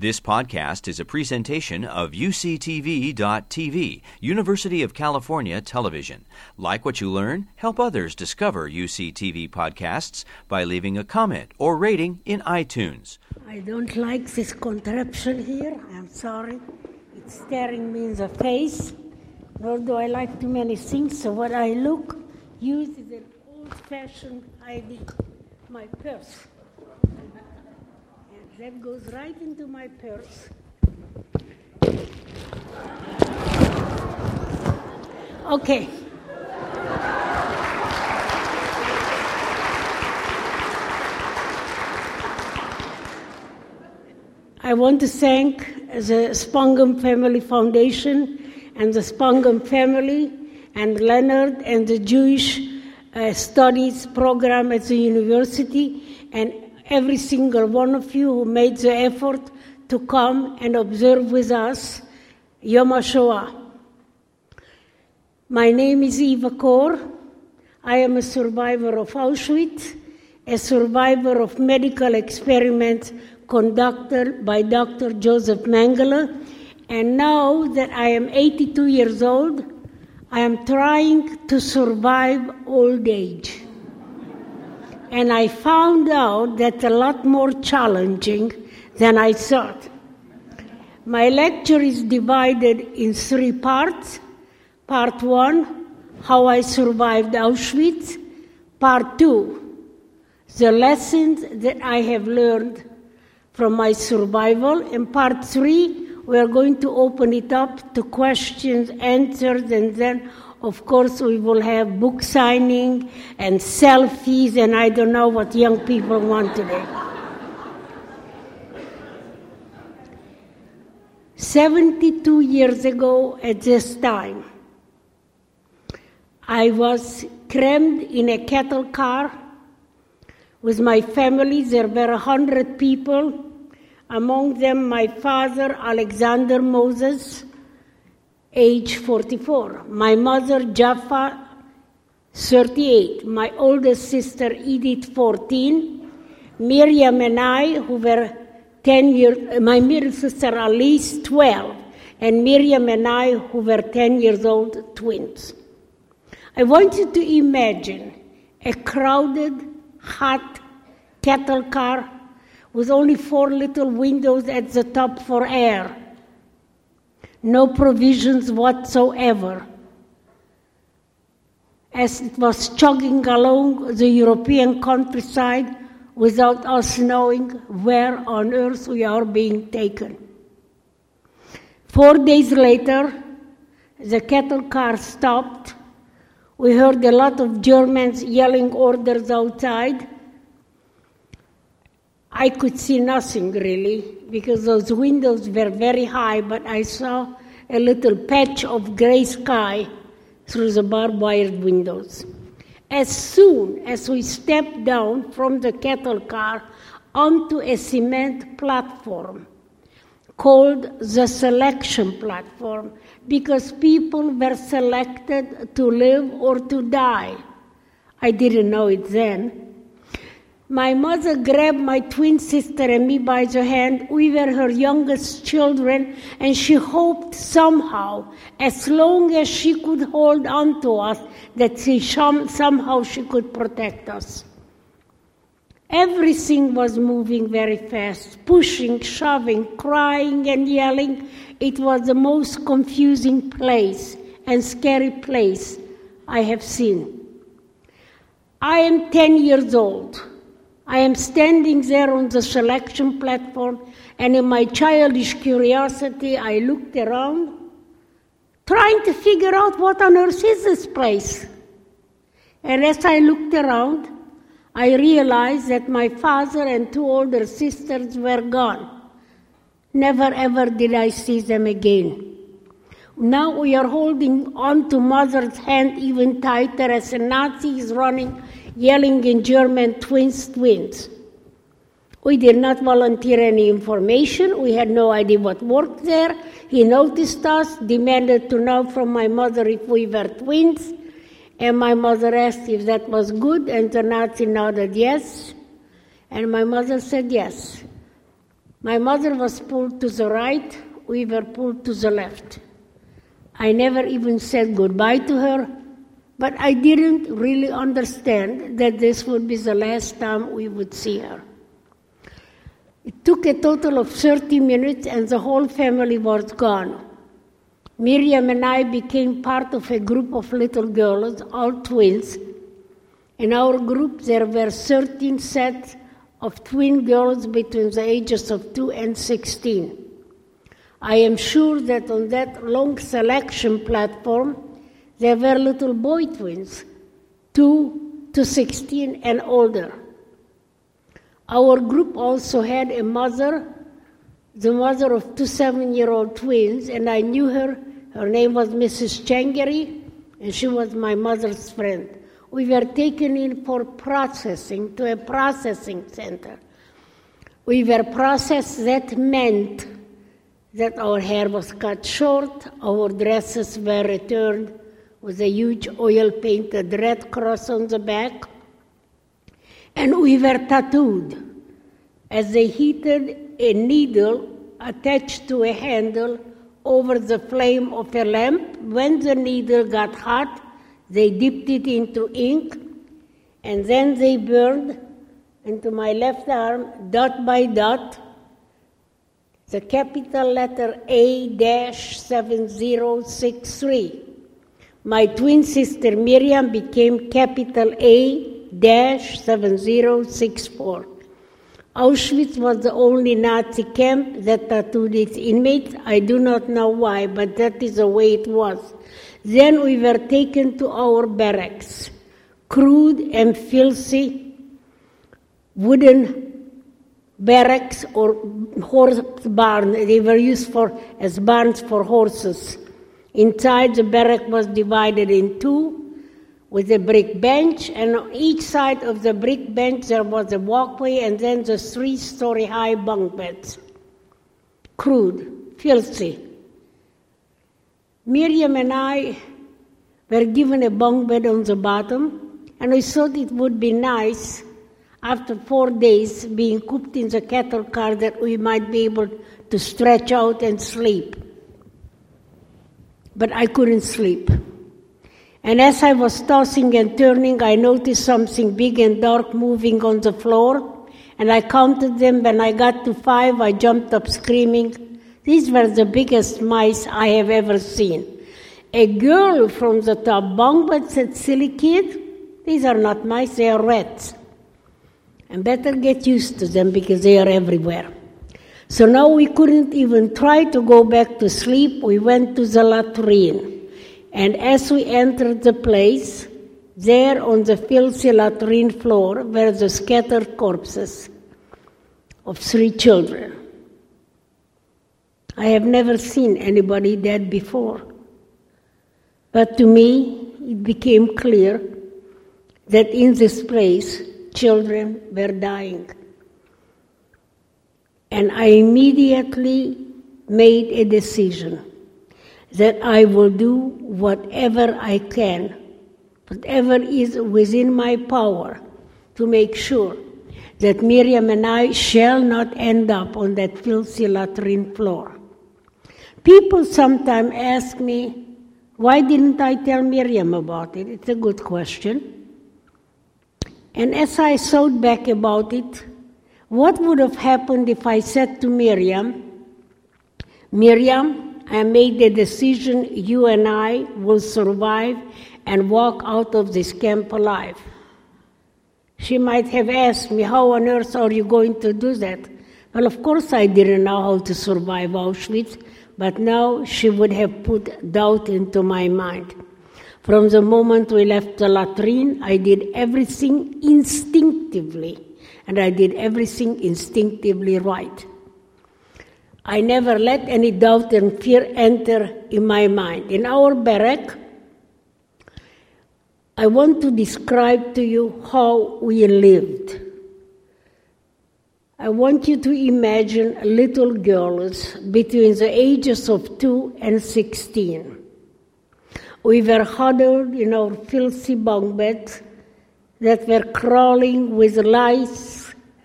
This podcast is a presentation of UCTV.tv, University of California Television. Like what you learn, help others discover UCTV podcasts by leaving a comment or rating in iTunes. I don't like this contraption here. I'm sorry. It's staring me in the face. Nor do I like too many things. So what I look use is an old-fashioned hiding my purse. That goes right into my purse. Okay. I want to thank the Spangum Family Foundation and the Spangum family and Leonard and the Jewish uh, Studies program at the university and every single one of you who made the effort to come and observe with us Yom HaShoah. My name is Eva Kor. I am a survivor of Auschwitz, a survivor of medical experiments conducted by Dr. Joseph Mengele, and now that I am 82 years old, I am trying to survive old age. And I found out that's a lot more challenging than I thought. My lecture is divided in three parts. Part one, how I survived Auschwitz. Part two, the lessons that I have learned from my survival. And part three, we are going to open it up to questions, answers, and then, of course, we will have book signing and selfies, and I don't know what young people want today. 72 years ago at this time, I was crammed in a cattle car with my family. There were a hundred people, among them my father, Alexander Mozes, age 44, my mother, Jaffa, 38, my oldest sister, Edith, 14, Miriam and I, who were 10 years, my middle sister, Alice, 12, and Miriam and I, who were 10 years old, twins. I want you to imagine a crowded, hot cattle car with only four little windows at the top for air. No provisions whatsoever. As it was chugging along the European countryside without us knowing where on earth we are being taken. Four days later, the cattle car stopped we heard a lot of Germans yelling orders outside. I could see nothing really because those windows were very high, but I saw a little patch of gray sky through the barbed wire windows. As soon as we stepped down from the cattle car onto a cement platform called the selection platform, because people were selected to live or to die. I didn't know it then. My mother grabbed my twin sister and me by the hand. We were her youngest children, and she hoped somehow, as long as she could hold on to us, that she, somehow she could protect us. Everything was moving very fast, pushing, shoving, crying, and yelling. It was the most confusing place and scary place I have seen. I am 10 years old. I am standing there on the selection platform, and in my childish curiosity, I looked around, trying to figure out what on earth is this place. And as I looked around, I realized that my father and two older sisters were gone. Never ever did I see them again. Now we are holding on to mother's hand even tighter as the Nazi is running yelling in German, twins, twins. We did not volunteer any information. We had no idea what worked there. He noticed us, demanded to know from my mother if we were twins, and my mother asked if that was good, and the Nazi nodded yes, and my mother said yes. My mother was pulled to the right, we were pulled to the left. I never even said goodbye to her, but I didn't really understand that this would be the last time we would see her. It took a total of 30 minutes and the whole family was gone. Miriam and I became part of a group of little girls, all twins. In our group, there were 13 sets of twin girls between the ages of 2 and 16. I am sure that on that long selection platform, there were little boy twins, 2 to 16 and older. Our group also had a mother, the mother of two seven year old twins, and I knew her. Her name was Mrs. Csengeri, and she was my mother's friend. We were taken in for processing to a processing center. We were processed, that meant that our hair was cut short, our dresses were returned with a huge oil painted red cross on the back, and we were tattooed as they heated a needle attached to a handle over the flame of a lamp. When the needle got hot, they dipped it into ink and then they burned into my left arm, dot by dot, the capital letter A 7063. My twin sister Miriam became capital A 7064. Auschwitz was the only Nazi camp that tattooed its inmates. I do not know why, but that is the way it was. Then we were taken to our barracks, crude and filthy wooden barracks or horse barn. They were used for as barns for horses. Inside the barrack was divided in two with a brick bench, and on each side of the brick bench there was a walkway and then the three story high bunk beds. Crude, filthy. Miriam and I were given a bunk bed on the bottom, and we thought it would be nice after four days being cooped in the cattle car that we might be able to stretch out and sleep. But I couldn't sleep. And as I was tossing and turning, I noticed something big and dark moving on the floor. And I counted them. When I got to five, I jumped up screaming. These were the biggest mice I have ever seen. A girl from the top bunk said, Silly kid, these are not mice, they are rats. And better get used to them because they are everywhere. So now we couldn't even try to go back to sleep. We went to the latrine. And as we entered the place, there on the filthy latrine floor were the scattered corpses of three children. I have never seen anybody dead before. But to me, it became clear that in this place, children were dying. And I immediately made a decision that I will do whatever I can, whatever is within my power, to make sure that Miriam and I shall not end up on that filthy latrine floor. People sometimes ask me, why didn't I tell Miriam about it? It's a good question. And as I thought back about it, what would have happened if I said to Miriam, Miriam, I made the decision you and I will survive and walk out of this camp alive. She might have asked me, How on earth are you going to do that? Well, of course, I didn't know how to survive Auschwitz, but now she would have put doubt into my mind. From the moment we left the latrine, I did everything instinctively, and I did everything instinctively right. I never let any doubt and fear enter in my mind. In our barrack, I want to describe to you how we lived. I want you to imagine little girls between the ages of 2 and 16. We were huddled in our filthy bunk beds that were crawling with lice.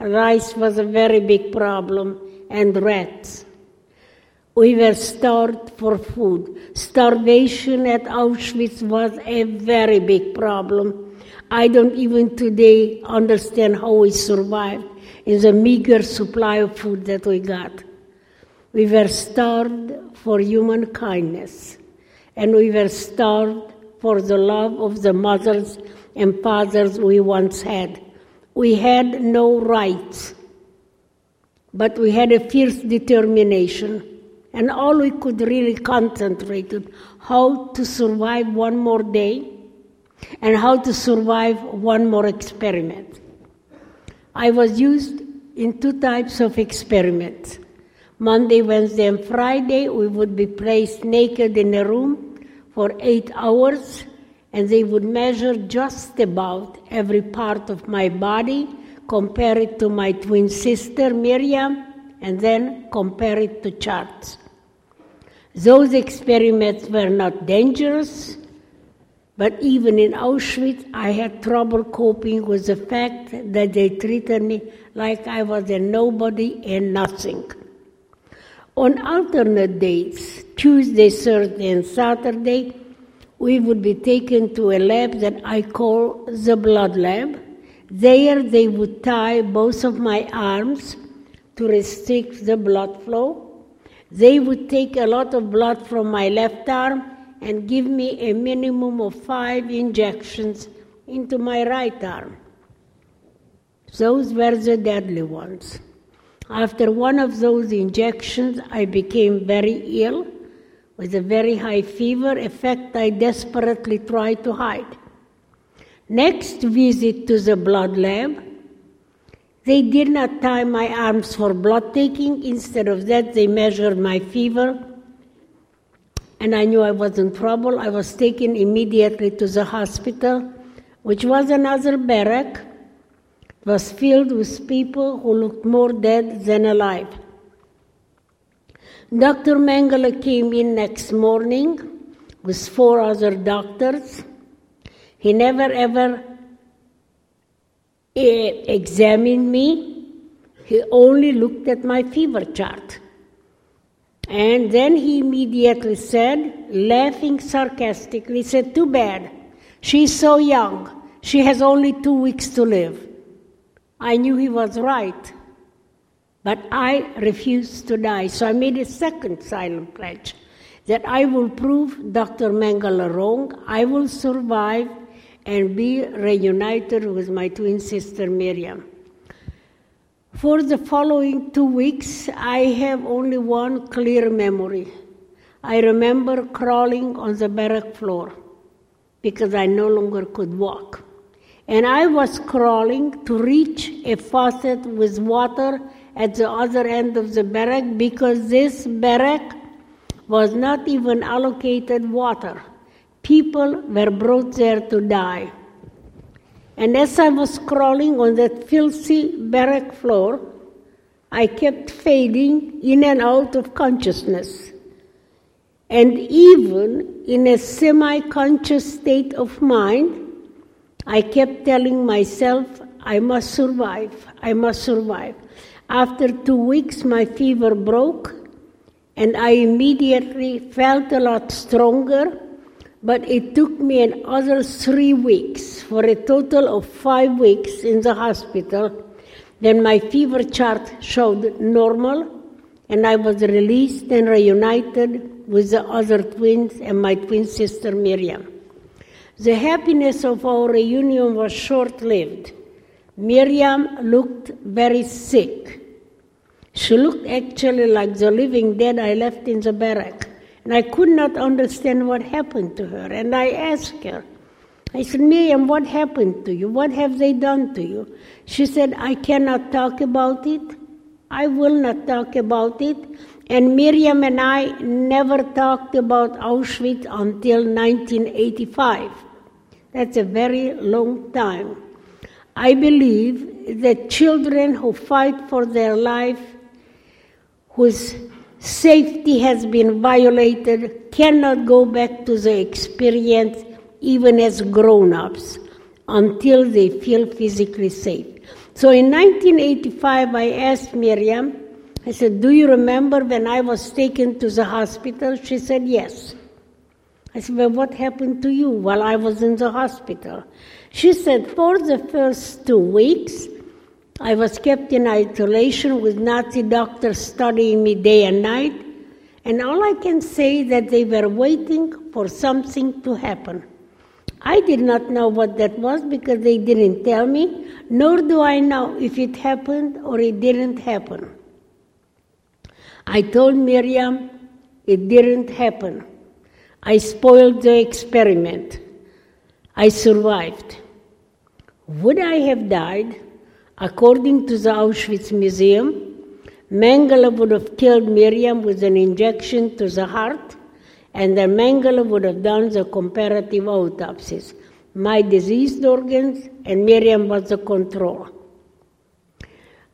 Lice was a very big problem and rats. We were starved for food. Starvation at Auschwitz was a very big problem. I don't even today understand how we survived in the meager supply of food that we got. We were starved for human kindness, and we were starved for the love of the mothers and fathers we once had. We had no rights, but we had a fierce determination, and all we could really concentrate on how to survive one more day and how to survive one more experiment. I was used in two types of experiments. Monday, Wednesday, and Friday, we would be placed naked in a room for eight hours, and they would measure just about every part of my body, compare it to my twin sister Miriam, and then compare it to charts. Those experiments were not dangerous, but even in Auschwitz, I had trouble coping with the fact that they treated me like I was a nobody and nothing. On alternate days, Tuesday, Thursday, and Saturday, we would be taken to a lab that I call the blood lab. There, they would tie both of my arms to restrict the blood flow. They would take a lot of blood from my left arm and give me a minimum of five injections into my right arm. Those were the deadly ones. After one of those injections, I became very ill with a very high fever, a fact I desperately tried to hide. Next visit to the blood lab, they did not tie my arms for blood taking. Instead of that, they measured my fever and I knew I was in trouble. I was taken immediately to the hospital, which was another barrack. It was filled with people who looked more dead than alive. Dr. Mengele came in next morning with four other doctors. He never ever eh, examined me. He only looked at my fever chart. And then he immediately said, laughing sarcastically, said, Too bad. She's so young. She has only two weeks to live. I knew he was right. But I refused to die. So I made a second silent pledge that I will prove Dr. Mengele wrong. I will survive and be reunited with my twin sister Miriam. For the following two weeks, I have only one clear memory. I remember crawling on the barrack floor because I no longer could walk. And I was crawling to reach a faucet with water at the other end of the barrack because this barrack was not even allocated water. People were brought there to die. And as I was crawling on that filthy barrack floor, I kept fading in and out of consciousness. And even in a semi conscious state of mind, I kept telling myself, I must survive, I must survive. After two weeks, my fever broke, and I immediately felt a lot stronger but it took me another three weeks for a total of five weeks in the hospital. Then my fever chart showed normal, and I was released and reunited with the other twins and my twin sister Miriam. The happiness of our reunion was short lived. Miriam looked very sick. She looked actually like the living dead I left in the barrack. And I could not understand what happened to her. And I asked her, I said, Miriam, what happened to you? What have they done to you? She said, I cannot talk about it. I will not talk about it. And Miriam and I never talked about Auschwitz until 1985. That's a very long time. I believe that children who fight for their life, whose safety has been violated, cannot go back to the experience even as grown ups until they feel physically safe. So in 1985, I asked Miriam, I said, Do you remember when I was taken to the hospital? She said, Yes. I said, Well, what happened to you while I was in the hospital? She said, For the first two weeks, I was kept in isolation with Nazi doctors studying me day and night, and all I can say that they were waiting for something to happen. I did not know what that was because they didn't tell me, nor do I know if it happened or it didn't happen. I told Miriam it didn't happen. I spoiled the experiment. I survived. Would I have died? According to the Auschwitz Museum, Mengele would have killed Miriam with an injection to the heart, and then Mengele would have done the comparative autopsies. My diseased organs, and Miriam was the control.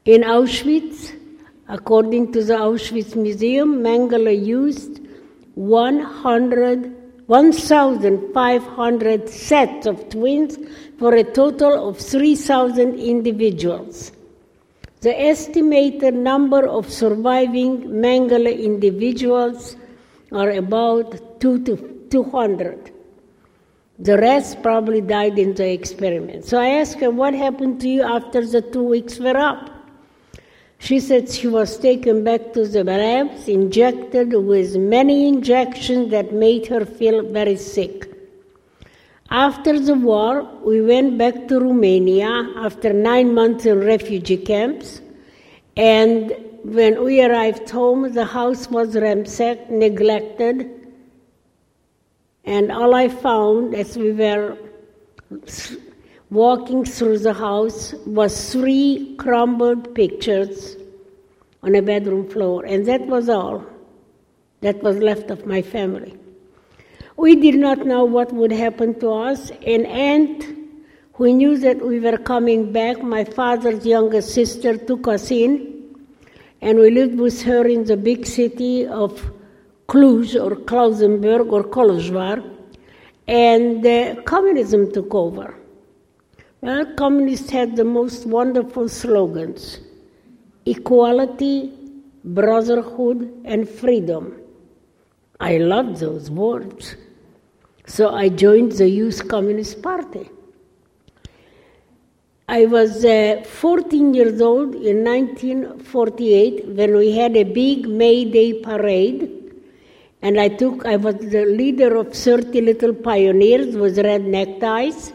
In Auschwitz, according to the Auschwitz Museum, Mengele used 100 1,500 sets of twins for a total of 3,000 individuals. The estimated number of surviving Mengele individuals are about 2 to 200. The rest probably died in the experiment. So I asked her, What happened to you after the two weeks were up? She said she was taken back to the labs, injected with many injections that made her feel very sick. After the war, we went back to Romania after nine months in refugee camps. And when we arrived home, the house was ransacked, neglected. And all I found as we were walking through the house was three crumbled pictures on a bedroom floor, and that was all that was left of my family. We did not know what would happen to us. An aunt who knew that we were coming back, my father's younger sister, took us in, and we lived with her in the big city of Cluj or Klausenburg or Kolozsvár, and uh, communism took over. Well, communists had the most wonderful slogans equality, brotherhood, and freedom. I loved those words. So I joined the Youth Communist Party. I was uh, 14 years old in 1948 when we had a big May Day parade. And I took, I was the leader of 30 little pioneers with red neckties.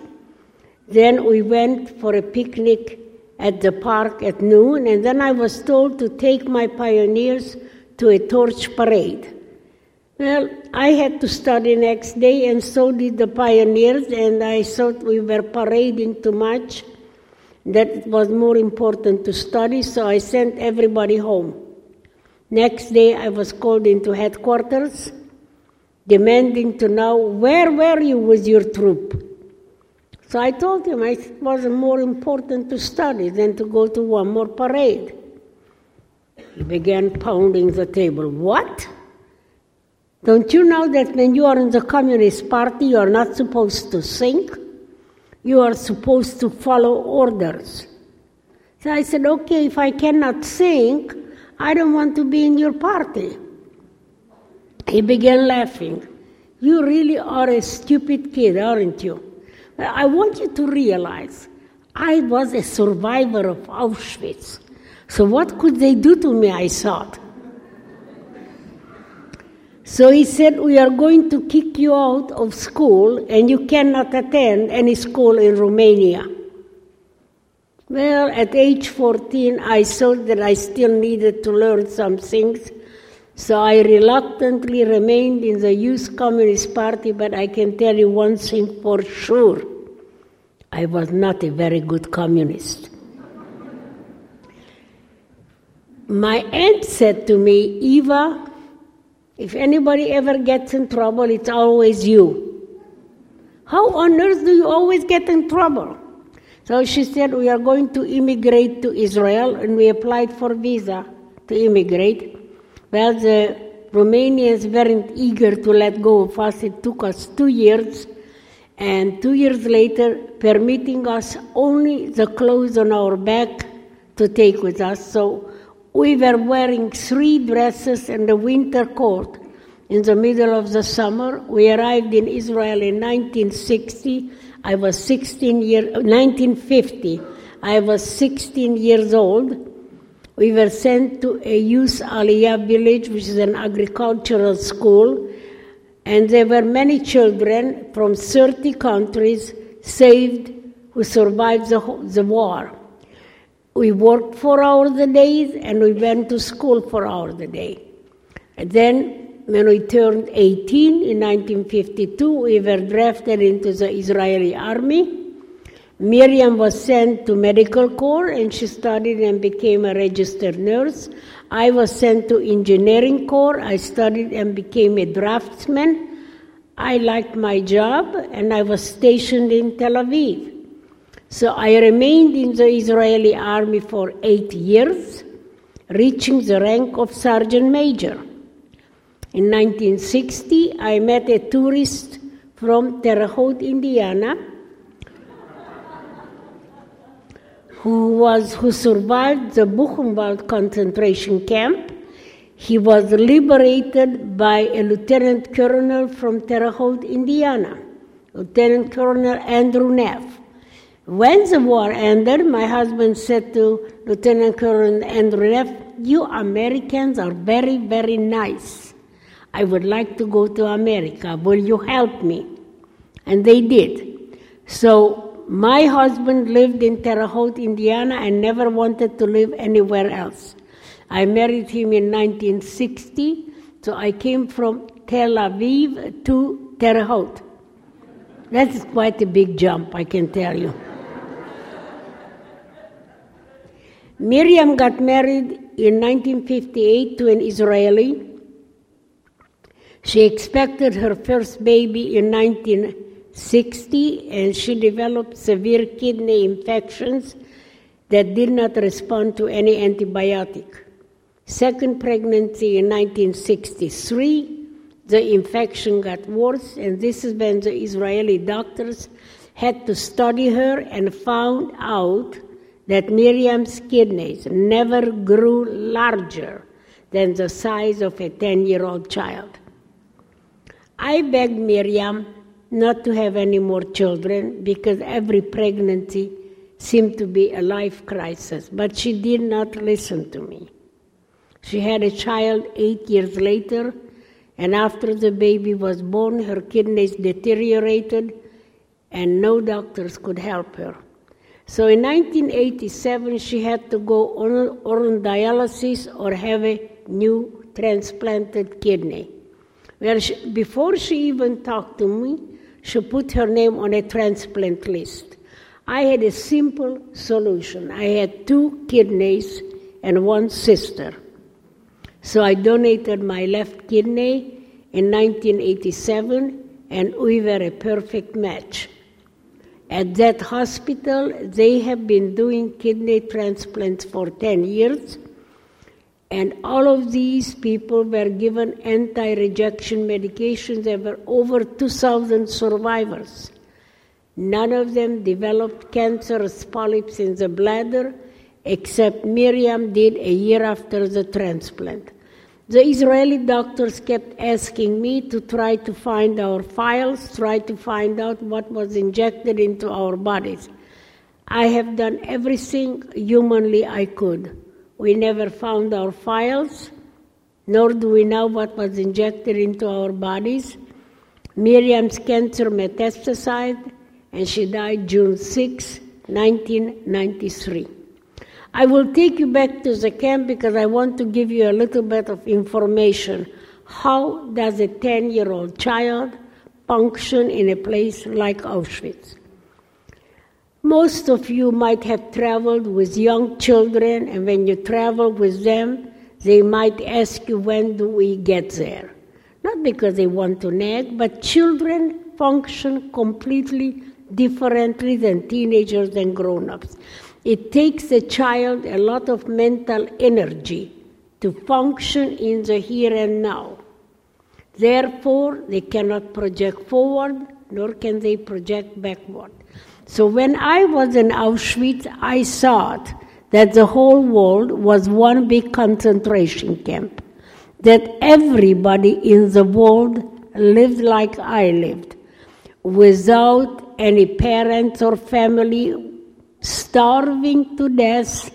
Then we went for a picnic at the park at noon, and then I was told to take my pioneers to a torch parade. Well, I had to study next day, and so did the pioneers, and I thought we were parading too much, that it was more important to study, so I sent everybody home. Next day, I was called into headquarters, demanding to know where were you with your troop. So I told him it was more important to study than to go to one more parade. He began pounding the table. What? Don't you know that when you are in the Communist Party, you are not supposed to think? You are supposed to follow orders. So I said, okay, if I cannot think, I don't want to be in your party. He began laughing. You really are a stupid kid, aren't you? I want you to realize I was a survivor of Auschwitz. So, what could they do to me? I thought. So he said, We are going to kick you out of school and you cannot attend any school in Romania. Well, at age 14, I saw that I still needed to learn some things. So I reluctantly remained in the Youth Communist Party, but I can tell you one thing for sure I was not a very good communist. My aunt said to me, Eva, if anybody ever gets in trouble, it's always you. How on earth do you always get in trouble? So she said, We are going to immigrate to Israel, and we applied for visa to immigrate. Well, the Romanians weren't eager to let go of us. It took us two years, and two years later, permitting us only the clothes on our back to take with us. So We were wearing three dresses and a winter coat in the middle of the summer. We arrived in Israel in 1960. I was 16 years, 1950. I was 16 years old. We were sent to a youth aliyah village, which is an agricultural school, and there were many children from 30 countries saved who survived the, the war. We worked four hours a day and we went to school four hours a day. And then, when we turned 18 in 1952, we were drafted into the Israeli army. Miriam was sent to medical corps and she studied and became a registered nurse. I was sent to engineering corps. I studied and became a draftsman. I liked my job and I was stationed in Tel Aviv. So I remained in the Israeli army for eight years, reaching the rank of sergeant major. In 1960, I met a tourist from Terre Haute, Indiana, who was who survived the Buchenwald concentration camp. He was liberated by a lieutenant colonel from Terre Haute, Indiana, Lieutenant Colonel Andrew Neff. When the war ended, my husband said to Lieutenant Colonel Andrew Neff, "You Americans are very, very nice. I would like to go to America. Will you help me?" And they did. So my husband lived in Terre Haute, Indiana, and never wanted to live anywhere else. I married him in 1960, so I came from Tel Aviv to Terre Haute. That's quite a big jump, I can tell you. Miriam got married in 1958 to an Israeli. She expected her first baby in 1960 and she developed severe kidney infections that did not respond to any antibiotic. Second pregnancy in 1963, the infection got worse, and this is when the Israeli doctors had to study her and found out that Miriam's kidneys never grew larger than the size of a 10 year old child. I begged Miriam not to have any more children because every pregnancy seemed to be a life crisis. But she did not listen to me. She had a child eight years later, and after the baby was born, her kidneys deteriorated, and no doctors could help her. So in 1987, she had to go on, on dialysis or have a new transplanted kidney. Well, she, before she even talked to me, she put her name on a transplant list. I had a simple solution. I had two kidneys and one sister. So I donated my left kidney in 1987, and we were a perfect match. At that hospital, they have been doing kidney transplants for 10 years, and all of these people were given anti rejection medications. There were over 2,000 survivors. None of them developed cancerous polyps in the bladder, except Miriam did a year after the transplant. The Israeli doctors kept asking me to try to find our files, try to find out what was injected into our bodies. I have done everything humanly I could. We never found our files, nor do we know what was injected into our bodies. Miriam's cancer metastasized, and she died June 6, 1993. I will take you back to the camp because I want to give you a little bit of information. How does a 10 year old child function in a place like Auschwitz? Most of you might have traveled with young children, and when you travel with them, they might ask you, When do we get there? Not because they want to nag, but children function completely differently than teenagers and grown ups. It takes a child a lot of mental energy to function in the here and now. Therefore, they cannot project forward, nor can they project backward. So when I was in Auschwitz, I thought that the whole world was one big concentration camp, that everybody in the world lived like I lived, without any parents or family, starving to death,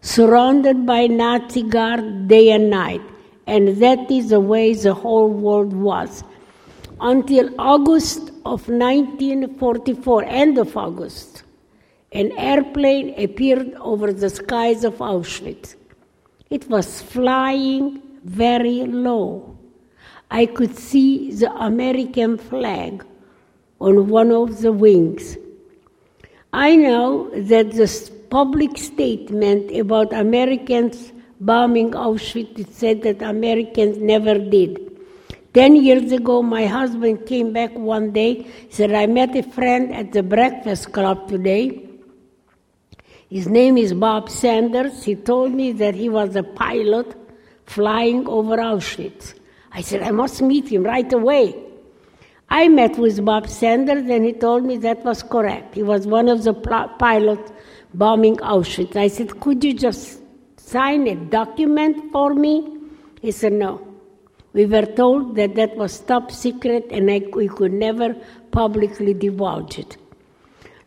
surrounded by Nazi guard day and night. And that is the way the whole world was. Until August of 1944, end of August, an airplane appeared over the skies of Auschwitz. It was flying very low. I could see the American flag on one of the wings. I know that the public statement about Americans bombing Auschwitz said that Americans never did. Ten years ago, my husband came back one day, He said, I met a friend at the breakfast club today. His name is Bob Sanders. He told me that he was a pilot flying over Auschwitz. I said, I must meet him right away. I met with Bob Sanders and he told me that was correct. He was one of the pl- pilots bombing Auschwitz. I said, Could you just sign a document for me? He said, No. We were told that that was top secret and I, we could never publicly divulge it.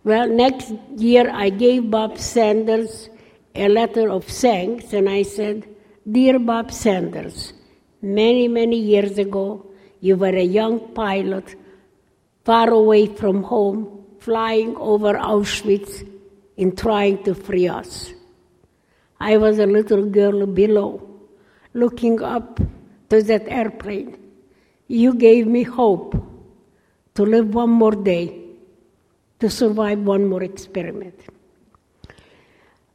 Well, next year I gave Bob Sanders a letter of thanks and I said, Dear Bob Sanders, many, many years ago, you were a young pilot, far away from home, flying over Auschwitz in trying to free us. I was a little girl below, looking up to that airplane. You gave me hope to live one more day, to survive one more experiment.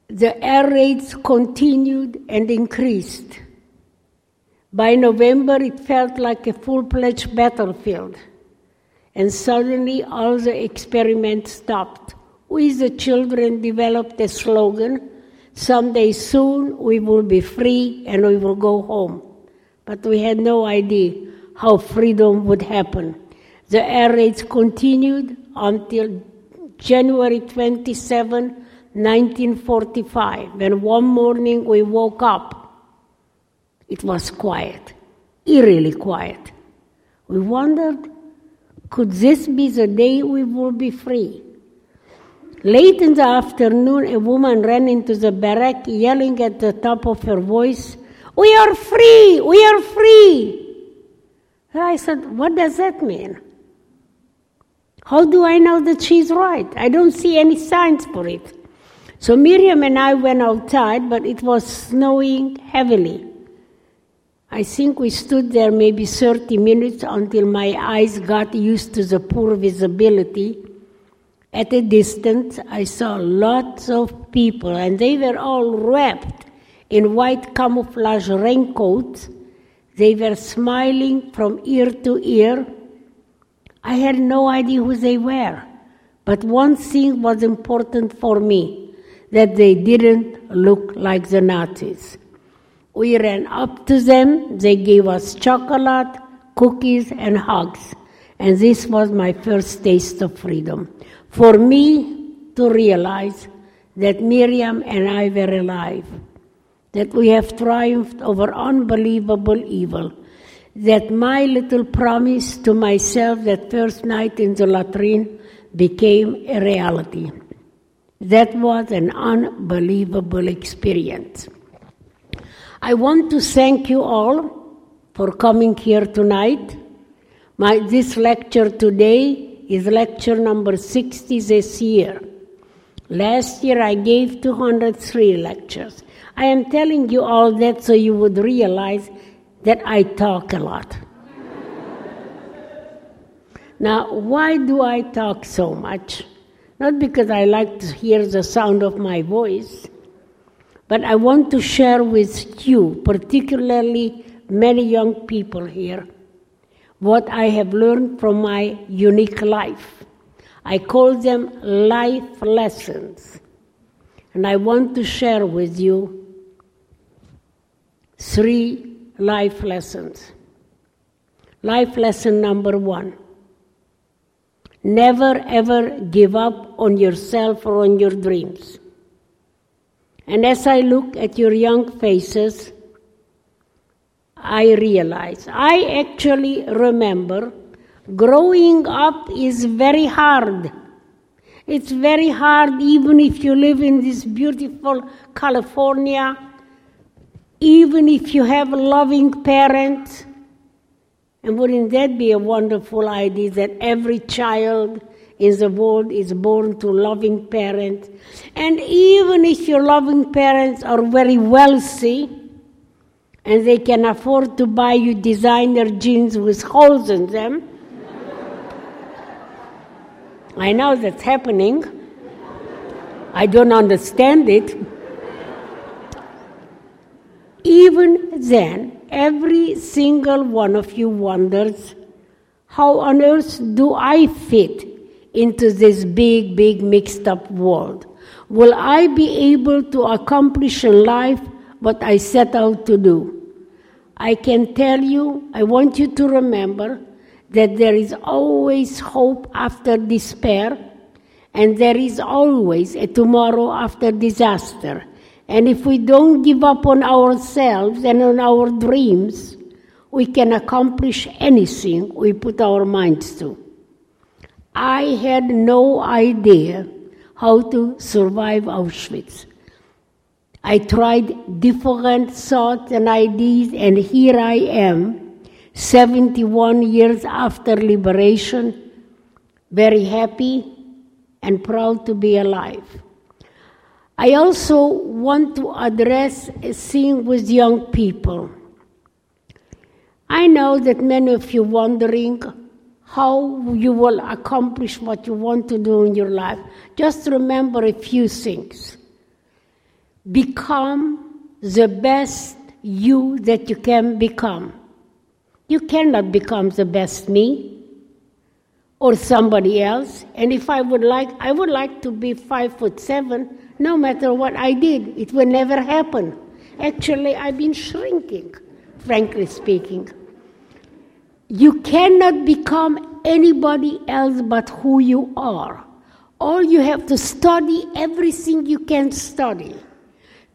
The air raids continued and increased. By November, it felt like a full fledged battlefield. And suddenly, all the experiments stopped. We, the children, developed a slogan someday soon we will be free and we will go home. But we had no idea how freedom would happen. The air raids continued until January 27, 1945, when one morning we woke up it was quiet, eerily quiet. We wondered, could this be the day we will be free? Late in the afternoon, a woman ran into the barrack yelling at the top of her voice, We are free! We are free! And I said, What does that mean? How do I know that she's right? I don't see any signs for it. So Miriam and I went outside, but it was snowing heavily. I think we stood there maybe 30 minutes until my eyes got used to the poor visibility. At a distance, I saw lots of people, and they were all wrapped in white camouflage raincoats. They were smiling from ear to ear. I had no idea who they were, but one thing was important for me that they didn't look like the Nazis. We ran up to them. They gave us chocolate, cookies, and hugs. And this was my first taste of freedom. For me to realize that Miriam and I were alive, that we have triumphed over unbelievable evil, that my little promise to myself that first night in the latrine became a reality. That was an unbelievable experience. I want to thank you all for coming here tonight. My, this lecture today is lecture number 60 this year. Last year I gave 203 lectures. I am telling you all that so you would realize that I talk a lot. now, why do I talk so much? Not because I like to hear the sound of my voice but I want to share with you, particularly many young people here, what I have learned from my unique life. I call them life lessons. And I want to share with you three life lessons. Life lesson number one never ever give up on yourself or on your dreams. And as I look at your young faces, I realize I actually remember growing up is very hard. It's very hard even if you live in this beautiful California, even if you have a loving parents. And wouldn't that be a wonderful idea that every child in the world is born to loving parents? And even if your loving parents are very wealthy and they can afford to buy you designer jeans with holes in them, I know that's happening. I don't understand it. Even then, every single one of you wonders how on earth do I fit into this big, big, mixed up world? Will I be able to accomplish in life what I set out to do? I can tell you, I want you to remember that there is always hope after despair, and there is always a tomorrow after disaster. And if we don't give up on ourselves and on our dreams, we can accomplish anything we put our minds to. I had no idea how to survive Auschwitz. I tried different thoughts and ideas, and here I am 71 years after liberation, very happy and proud to be alive. I also want to address a thing with young people. I know that many of you wondering how you will accomplish what you want to do in your life. Just remember a few things. Become the best you that you can become. You cannot become the best me or somebody else. And if I would like, I would like to be five foot seven, no matter what I did, it will never happen. Actually, I've been shrinking, frankly speaking. You cannot become anybody else but who you are. All you have to study everything you can study.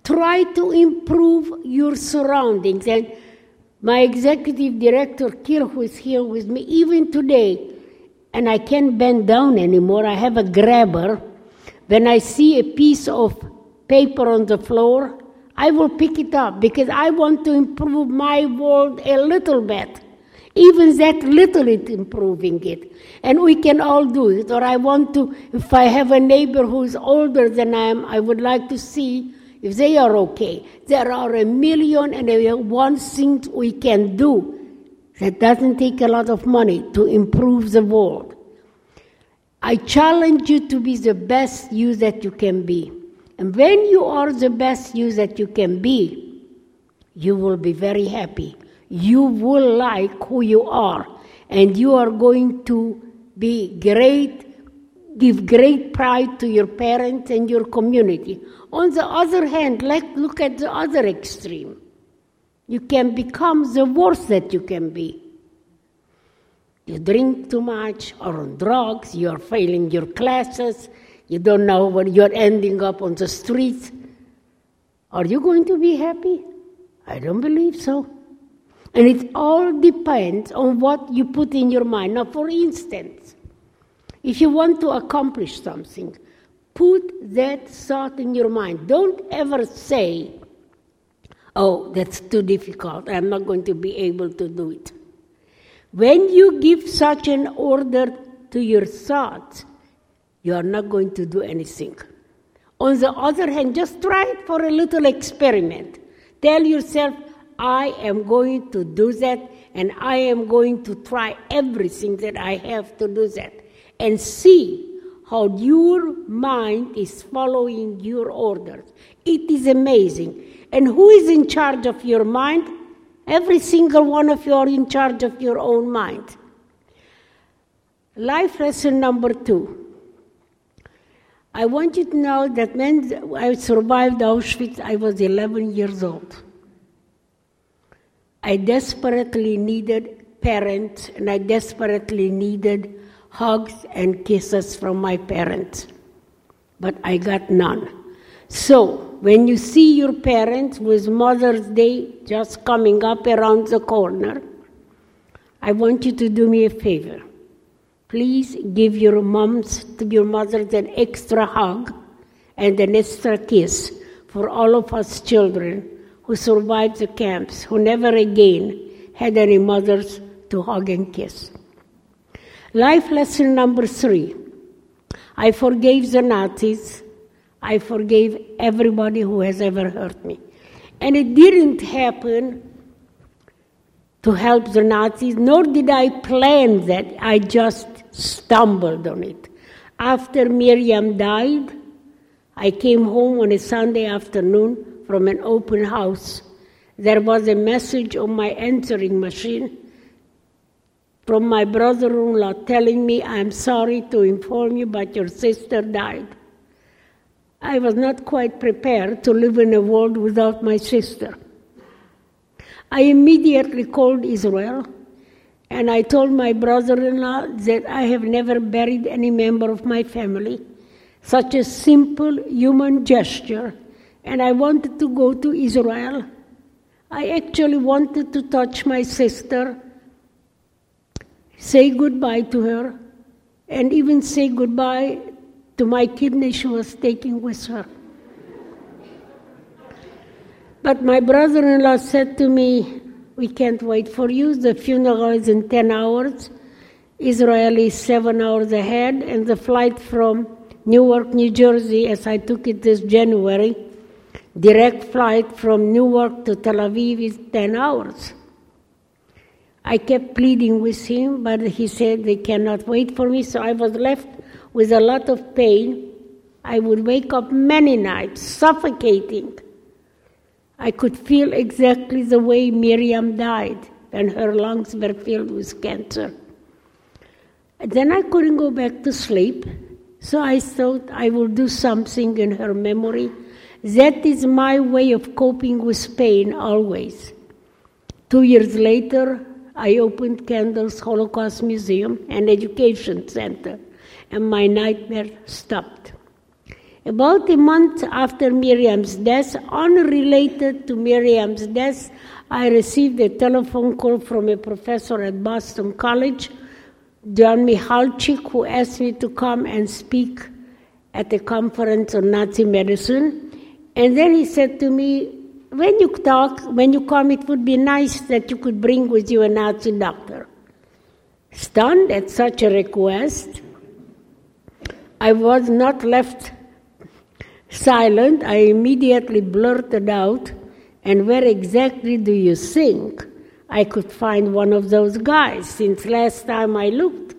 Try to improve your surroundings. And my executive director, Kir, who is here with me, even today, and I can't bend down anymore, I have a grabber. When I see a piece of paper on the floor, I will pick it up because I want to improve my world a little bit. Even that little is improving it. And we can all do it. Or I want to, if I have a neighbor who is older than I am, I would like to see if they are okay, there are a million and one things we can do that doesn't take a lot of money to improve the world. I challenge you to be the best you that you can be. And when you are the best you that you can be, you will be very happy. You will like who you are. And you are going to be great, give great pride to your parents and your community. On the other hand, let look at the other extreme. You can become the worst that you can be. You drink too much or on drugs, you are failing your classes, you don't know where you're ending up on the streets. Are you going to be happy? I don't believe so. And it all depends on what you put in your mind. Now, for instance, if you want to accomplish something, Put that thought in your mind. Don't ever say, oh, that's too difficult. I'm not going to be able to do it. When you give such an order to your thoughts, you are not going to do anything. On the other hand, just try it for a little experiment. Tell yourself, I am going to do that, and I am going to try everything that I have to do that. And see how your mind is following your orders. It is amazing. And who is in charge of your mind? Every single one of you are in charge of your own mind. Life lesson number two. I want you to know that when I survived Auschwitz, I was 11 years old. I desperately needed parents and I desperately needed hugs and kisses from my parents, but I got none. So, when you see your parents with Mother's Day just coming up around the corner, I want you to do me a favor. Please give your moms, your mothers, an extra hug and an extra kiss for all of us children who survived the camps, who never again had any mothers to hug and kiss. Life lesson number three I forgave the Nazis. I forgave everybody who has ever hurt me. And it didn't happen to help the Nazis, nor did I plan that. I just stumbled on it. After Miriam died, I came home on a Sunday afternoon from an open house. There was a message on my answering machine from my brother in law telling me, I'm sorry to inform you, but your sister died. I was not quite prepared to live in a world without my sister. I immediately called Israel and I told my brother in law that I have never buried any member of my family. Such a simple human gesture. And I wanted to go to Israel. I actually wanted to touch my sister, say goodbye to her, and even say goodbye to my kidney she was taking with her. But my brother in law said to me, We can't wait for you. The funeral is in 10 hours. Israel is seven hours ahead, and the flight from Newark, New Jersey, as I took it this January, direct flight from Newark to Tel Aviv is 10 hours. I kept pleading with him, but he said they cannot wait for me, so I was left with a lot of pain. I would wake up many nights, suffocating I could feel exactly the way Miriam died when her lungs were filled with cancer. And then I couldn't go back to sleep, so I thought I would do something in her memory. That is my way of coping with pain always. Two years later, I opened Candles Holocaust Museum and Education Center, and my nightmare stopped. About a month after Miriam's death, unrelated to Miriam's death, I received a telephone call from a professor at Boston College, John Michalczyk, who asked me to come and speak at a conference on Nazi medicine. And then he said to me, when you talk, when you come, it would be nice that you could bring with you a Nazi doctor. Stunned at such a request, I was not left Silent, I immediately blurted out, And where exactly do you think I could find one of those guys? Since last time I looked,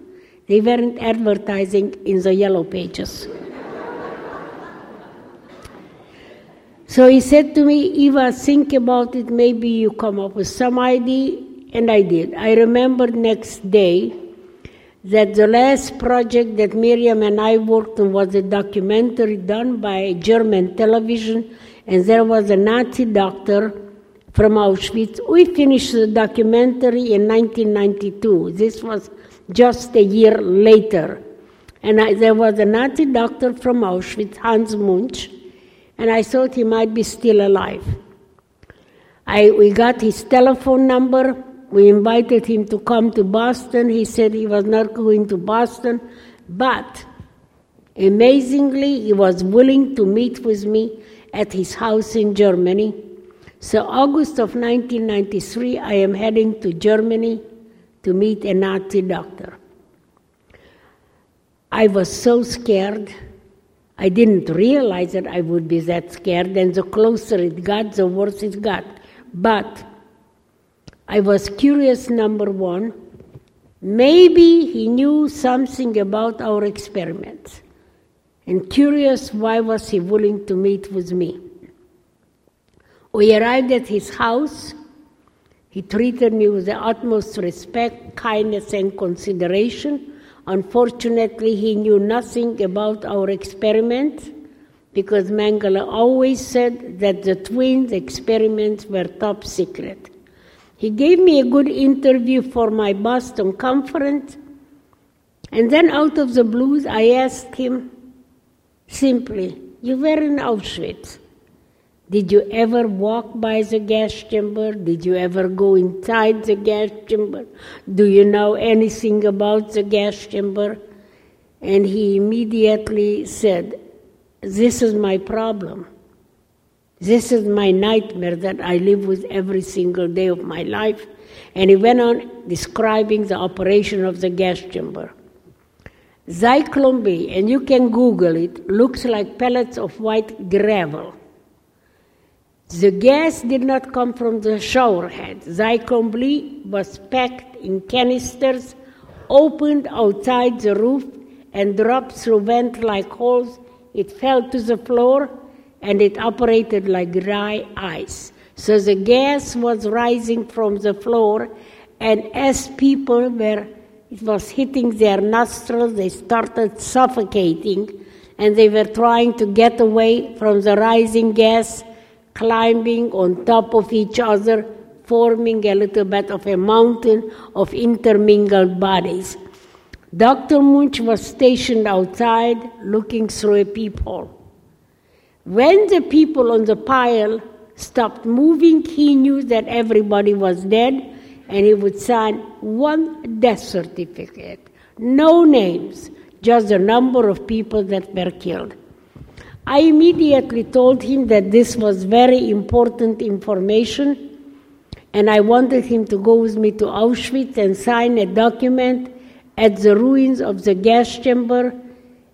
they weren't advertising in the yellow pages. So he said to me, Eva, think about it. Maybe you come up with some idea. And I did. I remember next day that the last project that Miriam and I worked on was a documentary done by German television, and there was a Nazi doctor from Auschwitz. We finished the documentary in 1992. This was just a year later. And I, there was a Nazi doctor from Auschwitz, Hans Munch, and I thought he might be still alive. I, we got his telephone number, we invited him to come to Boston. He said he was not going to Boston, but amazingly, he was willing to meet with me at his house in Germany. So, August of 1993, I am heading to Germany to meet a Nazi doctor. I was so scared. I didn't realize that I would be that scared, and the closer it got, the worse it got. But I was curious, number one. Maybe he knew something about our experiments. And curious, why was he willing to meet with me? We arrived at his house. He treated me with the utmost respect, kindness, and consideration. Unfortunately, he knew nothing about our experiments because Mengele always said that the twins' experiments were top secret. He gave me a good interview for my Boston conference. And then, out of the blues, I asked him simply, You were in Auschwitz. Did you ever walk by the gas chamber? Did you ever go inside the gas chamber? Do you know anything about the gas chamber? And he immediately said, This is my problem. This is my nightmare that I live with every single day of my life. And he went on describing the operation of the gas chamber. Zyklon B, and you can Google it, looks like pellets of white gravel. The gas did not come from the shower head. Zyklon B was packed in canisters, opened outside the roof, and dropped through vent like holes. It fell to the floor and it operated like dry ice. So the gas was rising from the floor, and as people were, it was hitting their nostrils, they started suffocating, and they were trying to get away from the rising gas, climbing on top of each other, forming a little bit of a mountain of intermingled bodies. Dr. Munch was stationed outside looking through a peephole. When the people on the pile stopped moving, he knew that everybody was dead and he would sign one death certificate. No names, just the number of people that were killed. I immediately told him that this was very important information and I wanted him to go with me to Auschwitz and sign a document at the ruins of the gas chamber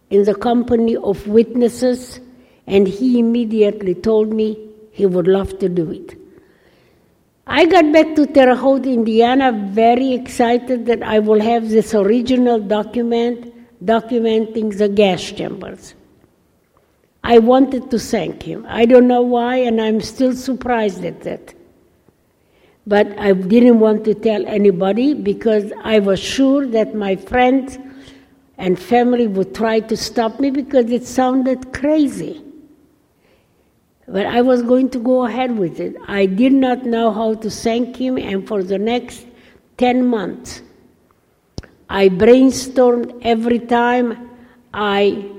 in the company of witnesses and he immediately told me he would love to do it. I got back to Terre Haute, Indiana, very excited that I will have this original document documenting the gas chambers. I wanted to thank him. I don't know why, and I'm still surprised at that. But I didn't want to tell anybody because I was sure that my friends and family would try to stop me because it sounded crazy. But I was going to go ahead with it. I did not know how to thank him, and for the next 10 months, I brainstormed every time I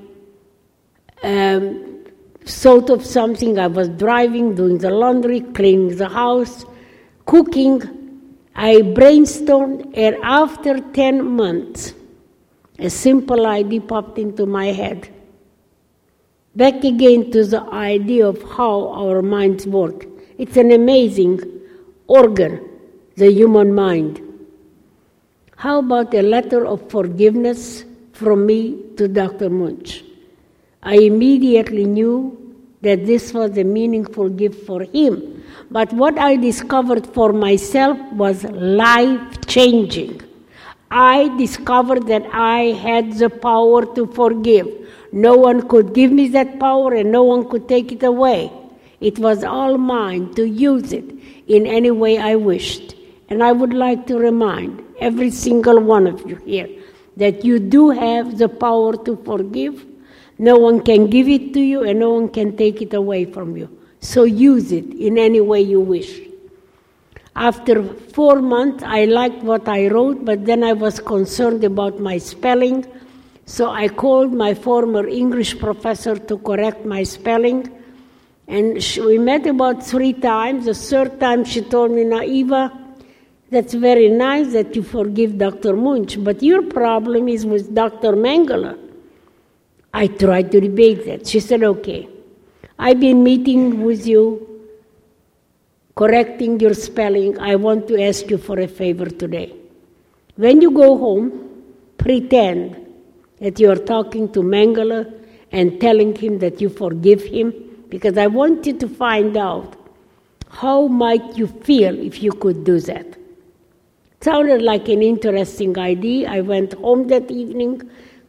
um, thought of something. I was driving, doing the laundry, cleaning the house, cooking. I brainstormed, and after 10 months, a simple idea popped into my head back again to the idea of how our minds work. It's an amazing organ, the human mind. How about a letter of forgiveness from me to Dr. Munch? I immediately knew that this was a meaningful gift for him. But what I discovered for myself was life changing. I discovered that I had the power to forgive. No one could give me that power and no one could take it away. It was all mine to use it in any way I wished. And I would like to remind every single one of you here that you do have the power to forgive. No one can give it to you and no one can take it away from you. So use it in any way you wish. After four months, I liked what I wrote, but then I was concerned about my spelling so I called my former English professor to correct my spelling. And she, we met about three times. The third time she told me, Naiva, that's very nice that you forgive Dr. Munch, but your problem is with Dr. Mengele. I tried to debate that. She said, okay, I've been meeting with you, correcting your spelling. I want to ask you for a favor today. When you go home, pretend that you are talking to Mengele and telling him that you forgive him, because I want you to find out how might you feel if you could do that. Sounded like an interesting idea. I went home that evening,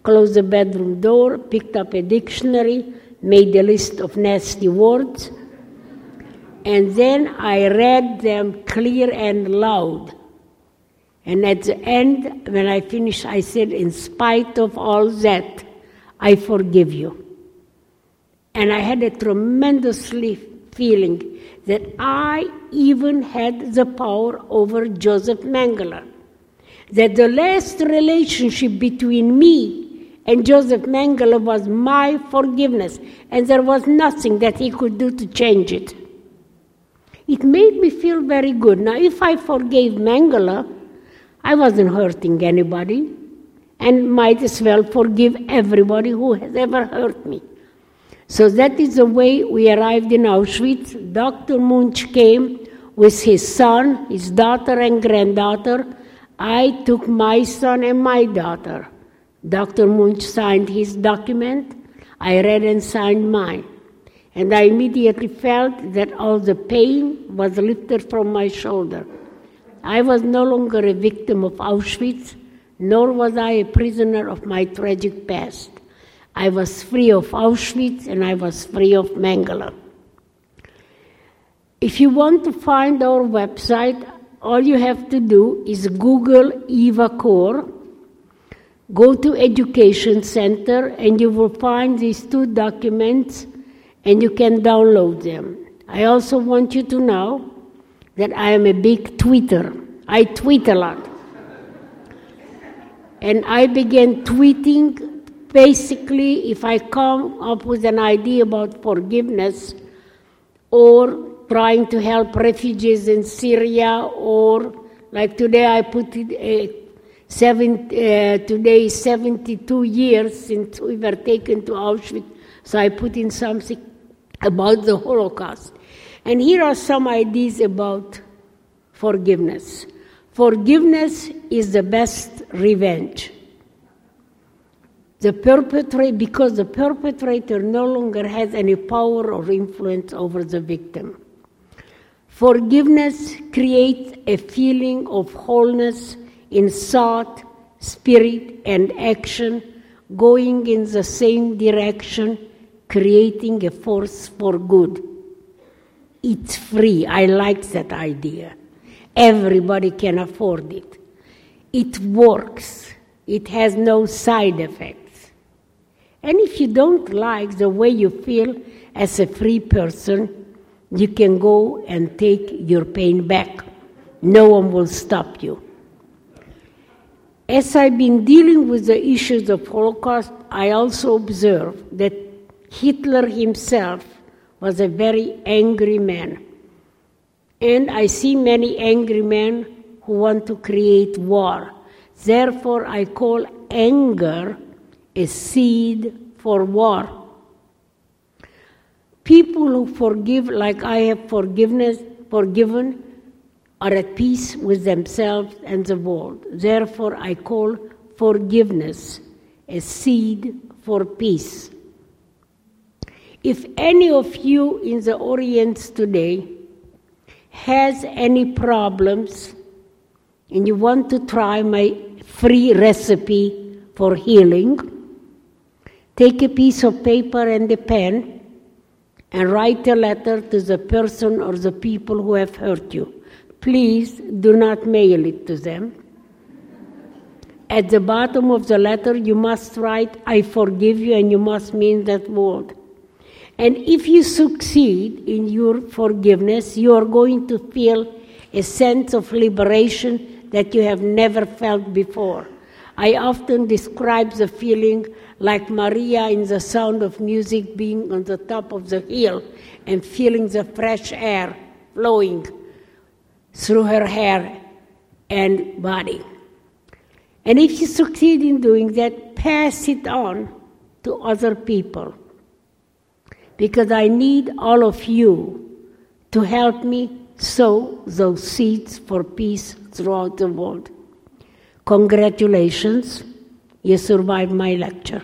closed the bedroom door, picked up a dictionary, made a list of nasty words, and then I read them clear and loud. And at the end, when I finished, I said, In spite of all that, I forgive you. And I had a tremendous feeling that I even had the power over Joseph Mengele. That the last relationship between me And Joseph Mengele was my forgiveness, and there was nothing that he could do to change it. It made me feel very good. Now, if I forgave Mengele, I wasn't hurting anybody, and might as well forgive everybody who has ever hurt me. So that is the way we arrived in Auschwitz. Dr. Munch came with his son, his daughter, and granddaughter. I took my son and my daughter. Dr. Munch signed his document. I read and signed mine. And I immediately felt that all the pain was lifted from my shoulder. I was no longer a victim of Auschwitz, nor was I a prisoner of my tragic past. I was free of Auschwitz and I was free of Mengele. If you want to find our website, all you have to do is Google Eva Kor, go to Education Center, and you will find these two documents and you can download them. I also want you to know that I am a big tweeter. I tweet a lot. And I began tweeting basically, if I come up with an idea about forgiveness or trying to help refugees in Syria, or like today, I put it. Seven, uh, today is 72 years since we were taken to Auschwitz, so I put in something about the Holocaust. And here are some ideas about forgiveness. Forgiveness is the best revenge. The perpetrator, because the perpetrator no longer has any power or influence over the victim. Forgiveness creates a feeling of wholeness in thought, spirit, and action, going in the same direction, creating a force for good. It's free. I like that idea. Everybody can afford it. It works. It has no side effects. And if you don't like the way you feel as a free person, you can go and take your pain back. No one will stop you. As I've been dealing with the issues of Holocaust, I also observe that Hitler himself was a very angry man. And I see many angry men who want to create war. Therefore, I call anger a seed for war. People who forgive, like I have forgiveness, forgiven, are at peace with themselves and the world. Therefore, I call forgiveness a seed for peace. If any of you in the audience today has any problems and you want to try my free recipe for healing, take a piece of paper and a pen and write a letter to the person or the people who have hurt you. Please do not mail it to them. At the bottom of the letter, you must write, I forgive you, and you must mean that word. And if you succeed in your forgiveness, you are going to feel a sense of liberation that you have never felt before. I often describe the feeling like Maria in the sound of music being on the top of the hill and feeling the fresh air flowing through her hair and body. And if you succeed in doing that, pass it on to other people. Because I need all of you to help me sow those seeds for peace throughout the world. Congratulations, you survived my lecture.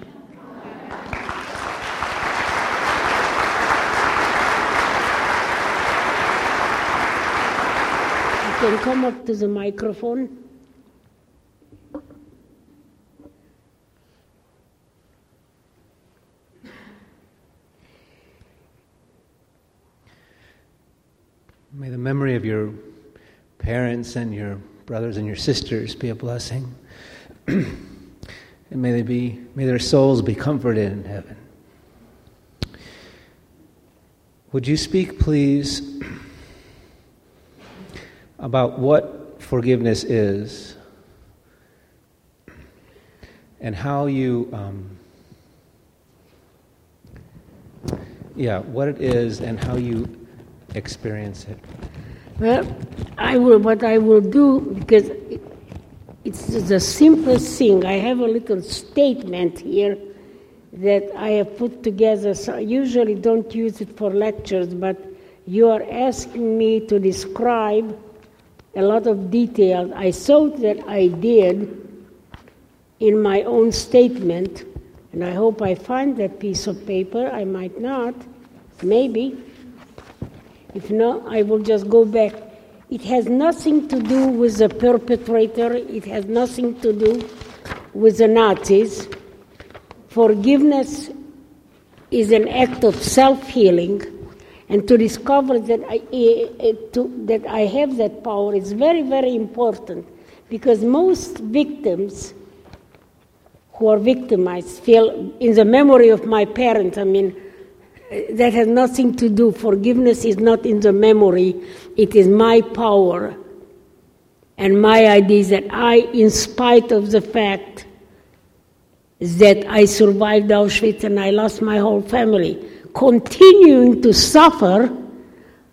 Can come up to the microphone. May the memory of your parents and your brothers and your sisters be a blessing. and may they be may their souls be comforted in heaven. Would you speak please about what forgiveness is and how you, um, yeah, what it is and how you experience it. Well, I will. What I will do because it's the simplest thing. I have a little statement here that I have put together. So I usually don't use it for lectures, but you are asking me to describe a lot of details. I thought that I did in my own statement, and I hope I find that piece of paper. I might not, maybe. If not, I will just go back. It has nothing to do with the perpetrator, it has nothing to do with the Nazis. Forgiveness is an act of self healing, and to discover that I, eh, eh, to, that I have that power is very, very important because most victims who are victimized feel, in the memory of my parents, I mean, that has nothing to do. Forgiveness is not in the memory, it is my power and my idea is that I, in spite of the fact that I survived Auschwitz and I lost my whole family, continuing to suffer,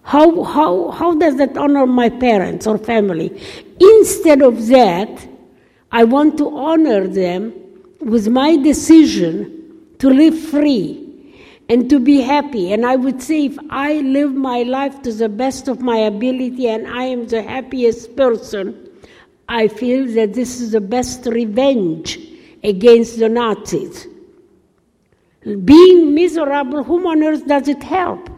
how, how, how does that honor my parents or family? Instead of that, I want to honor them with my decision to live free and to be happy. And I would say, if I live my life to the best of my ability and I am the happiest person, I feel that this is the best revenge against the Nazis. Being miserable, whom on earth does it help?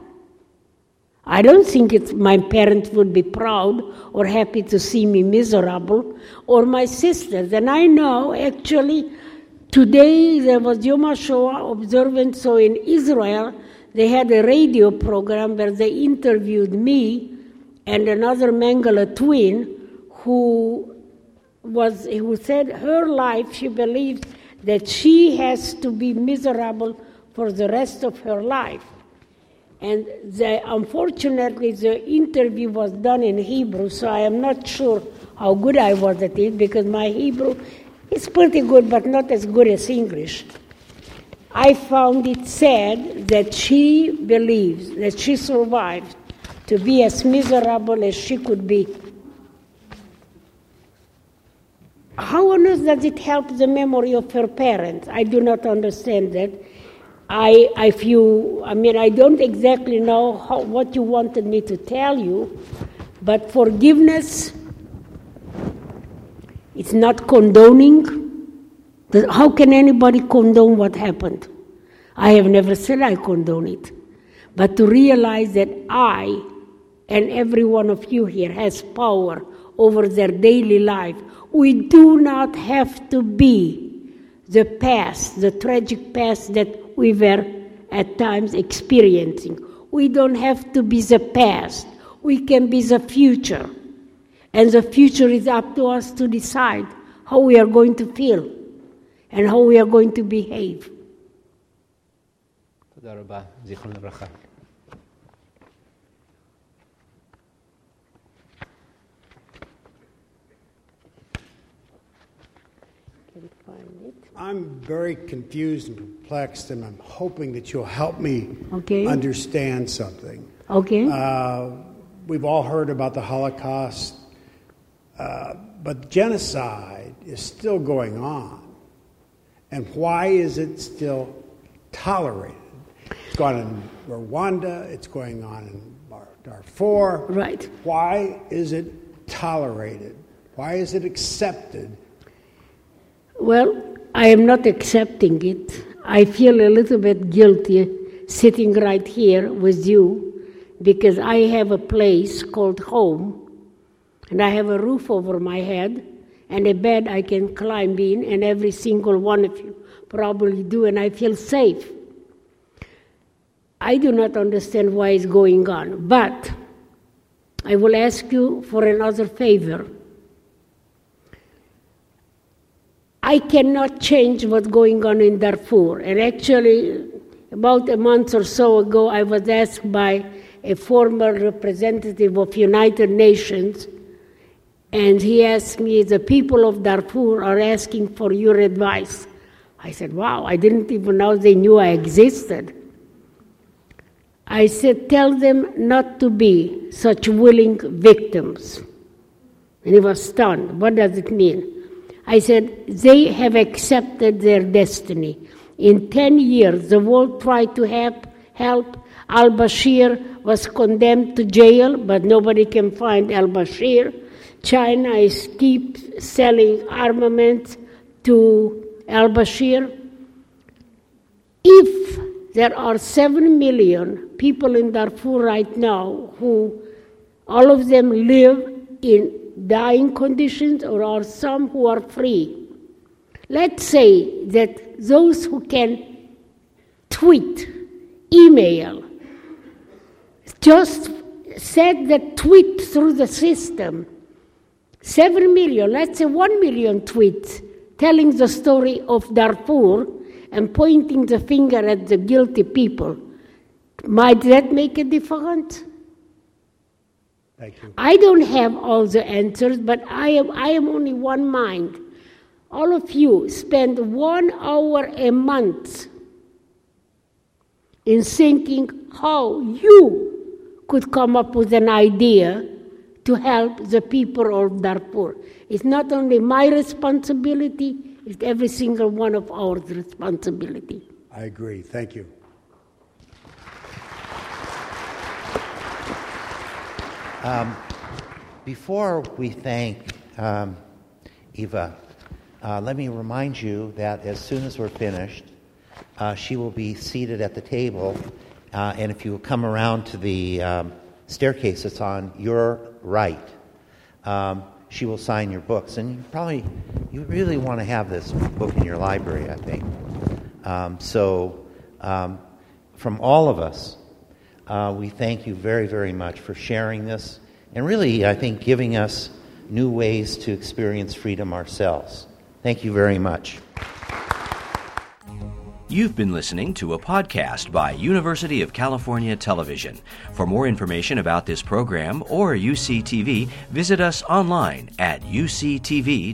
I don't think it's, my parents would be proud or happy to see me miserable, or my sisters. And I know actually Today there was Yom HaShoah observance, so in Israel they had a radio program where they interviewed me and another Mengele twin who was who said her life she believes that she has to be miserable for the rest of her life. And the, unfortunately, the interview was done in Hebrew, so I am not sure how good I was at it because my Hebrew is pretty good, but not as good as English. I found it sad that she believes that she survived to be as miserable as she could be. How on earth does it help the memory of her parents? I do not understand that. I, if you, I mean, I don't exactly know how, what you wanted me to tell you, but forgiveness it's not condoning. How can anybody condone what happened? I have never said I condone it. But to realize that I and every one of you here has power over their daily life, we do not have to be the past, the tragic past that we were at times experiencing. We don't have to be the past, we can be the future. And the future is up to us to decide how we are going to feel and how we are going to behave. I'm very confused and perplexed, and I'm hoping that you'll help me Okay. understand something. Okay? Uh, we've all heard about the Holocaust, uh, but genocide is still going on. And why is it still tolerated? It's gone in Rwanda, it's going on in Darfur. Right. Why is it tolerated? Why is it accepted? Well, I am not accepting it. I feel a little bit guilty sitting right here with you because I have a place called home and I have a roof over my head and a bed I can climb in, and every single one of you probably do, and I feel safe. I do not understand why it's going on, but I will ask you for another favor. I cannot change what's going on in Darfur. And actually, about a month or so ago, I was asked by a former representative of United Nations, and he asked me, the people of Darfur are asking for your advice. I said, Wow, I didn't even know they knew I existed. I said, Tell them not to be such willing victims. And he was stunned. What does it mean? I said, They have accepted their destiny. In 10 years, the world tried to help. help. Al Bashir was condemned to jail, but nobody can find Al Bashir. China is keep selling armaments to Al Bashir. If there are 7 million people in Darfur right now who all of them live in dying conditions or are some who are free. Let's say that those who can tweet, email, just send the tweet through the system. Seven million, let's say one million tweets telling the story of Darfur and pointing the finger at the guilty people. Might that make a difference? Thank you. I don't have all the answers, but I am, I am only one mind. All of you spend one hour a month in thinking how you could come up with an idea to help the people of Darfur. It's not only my responsibility, it's every single one of our responsibility. I agree. Thank you. Um, before we thank um, Eva, uh, let me remind you that as soon as we're finished, uh, she will be seated at the table, uh, and if you come around to the um, staircase that's on your right, um, she will sign your books. And you probably, you really want to have this book in your library, I think. Um, so, um, from all of us, uh, we thank you very, very much for sharing this and really, I think, giving us new ways to experience freedom ourselves. Thank you very much. You've been listening to a podcast by University of California Television. For more information about this program or UCTV, visit us online at uctv.tv.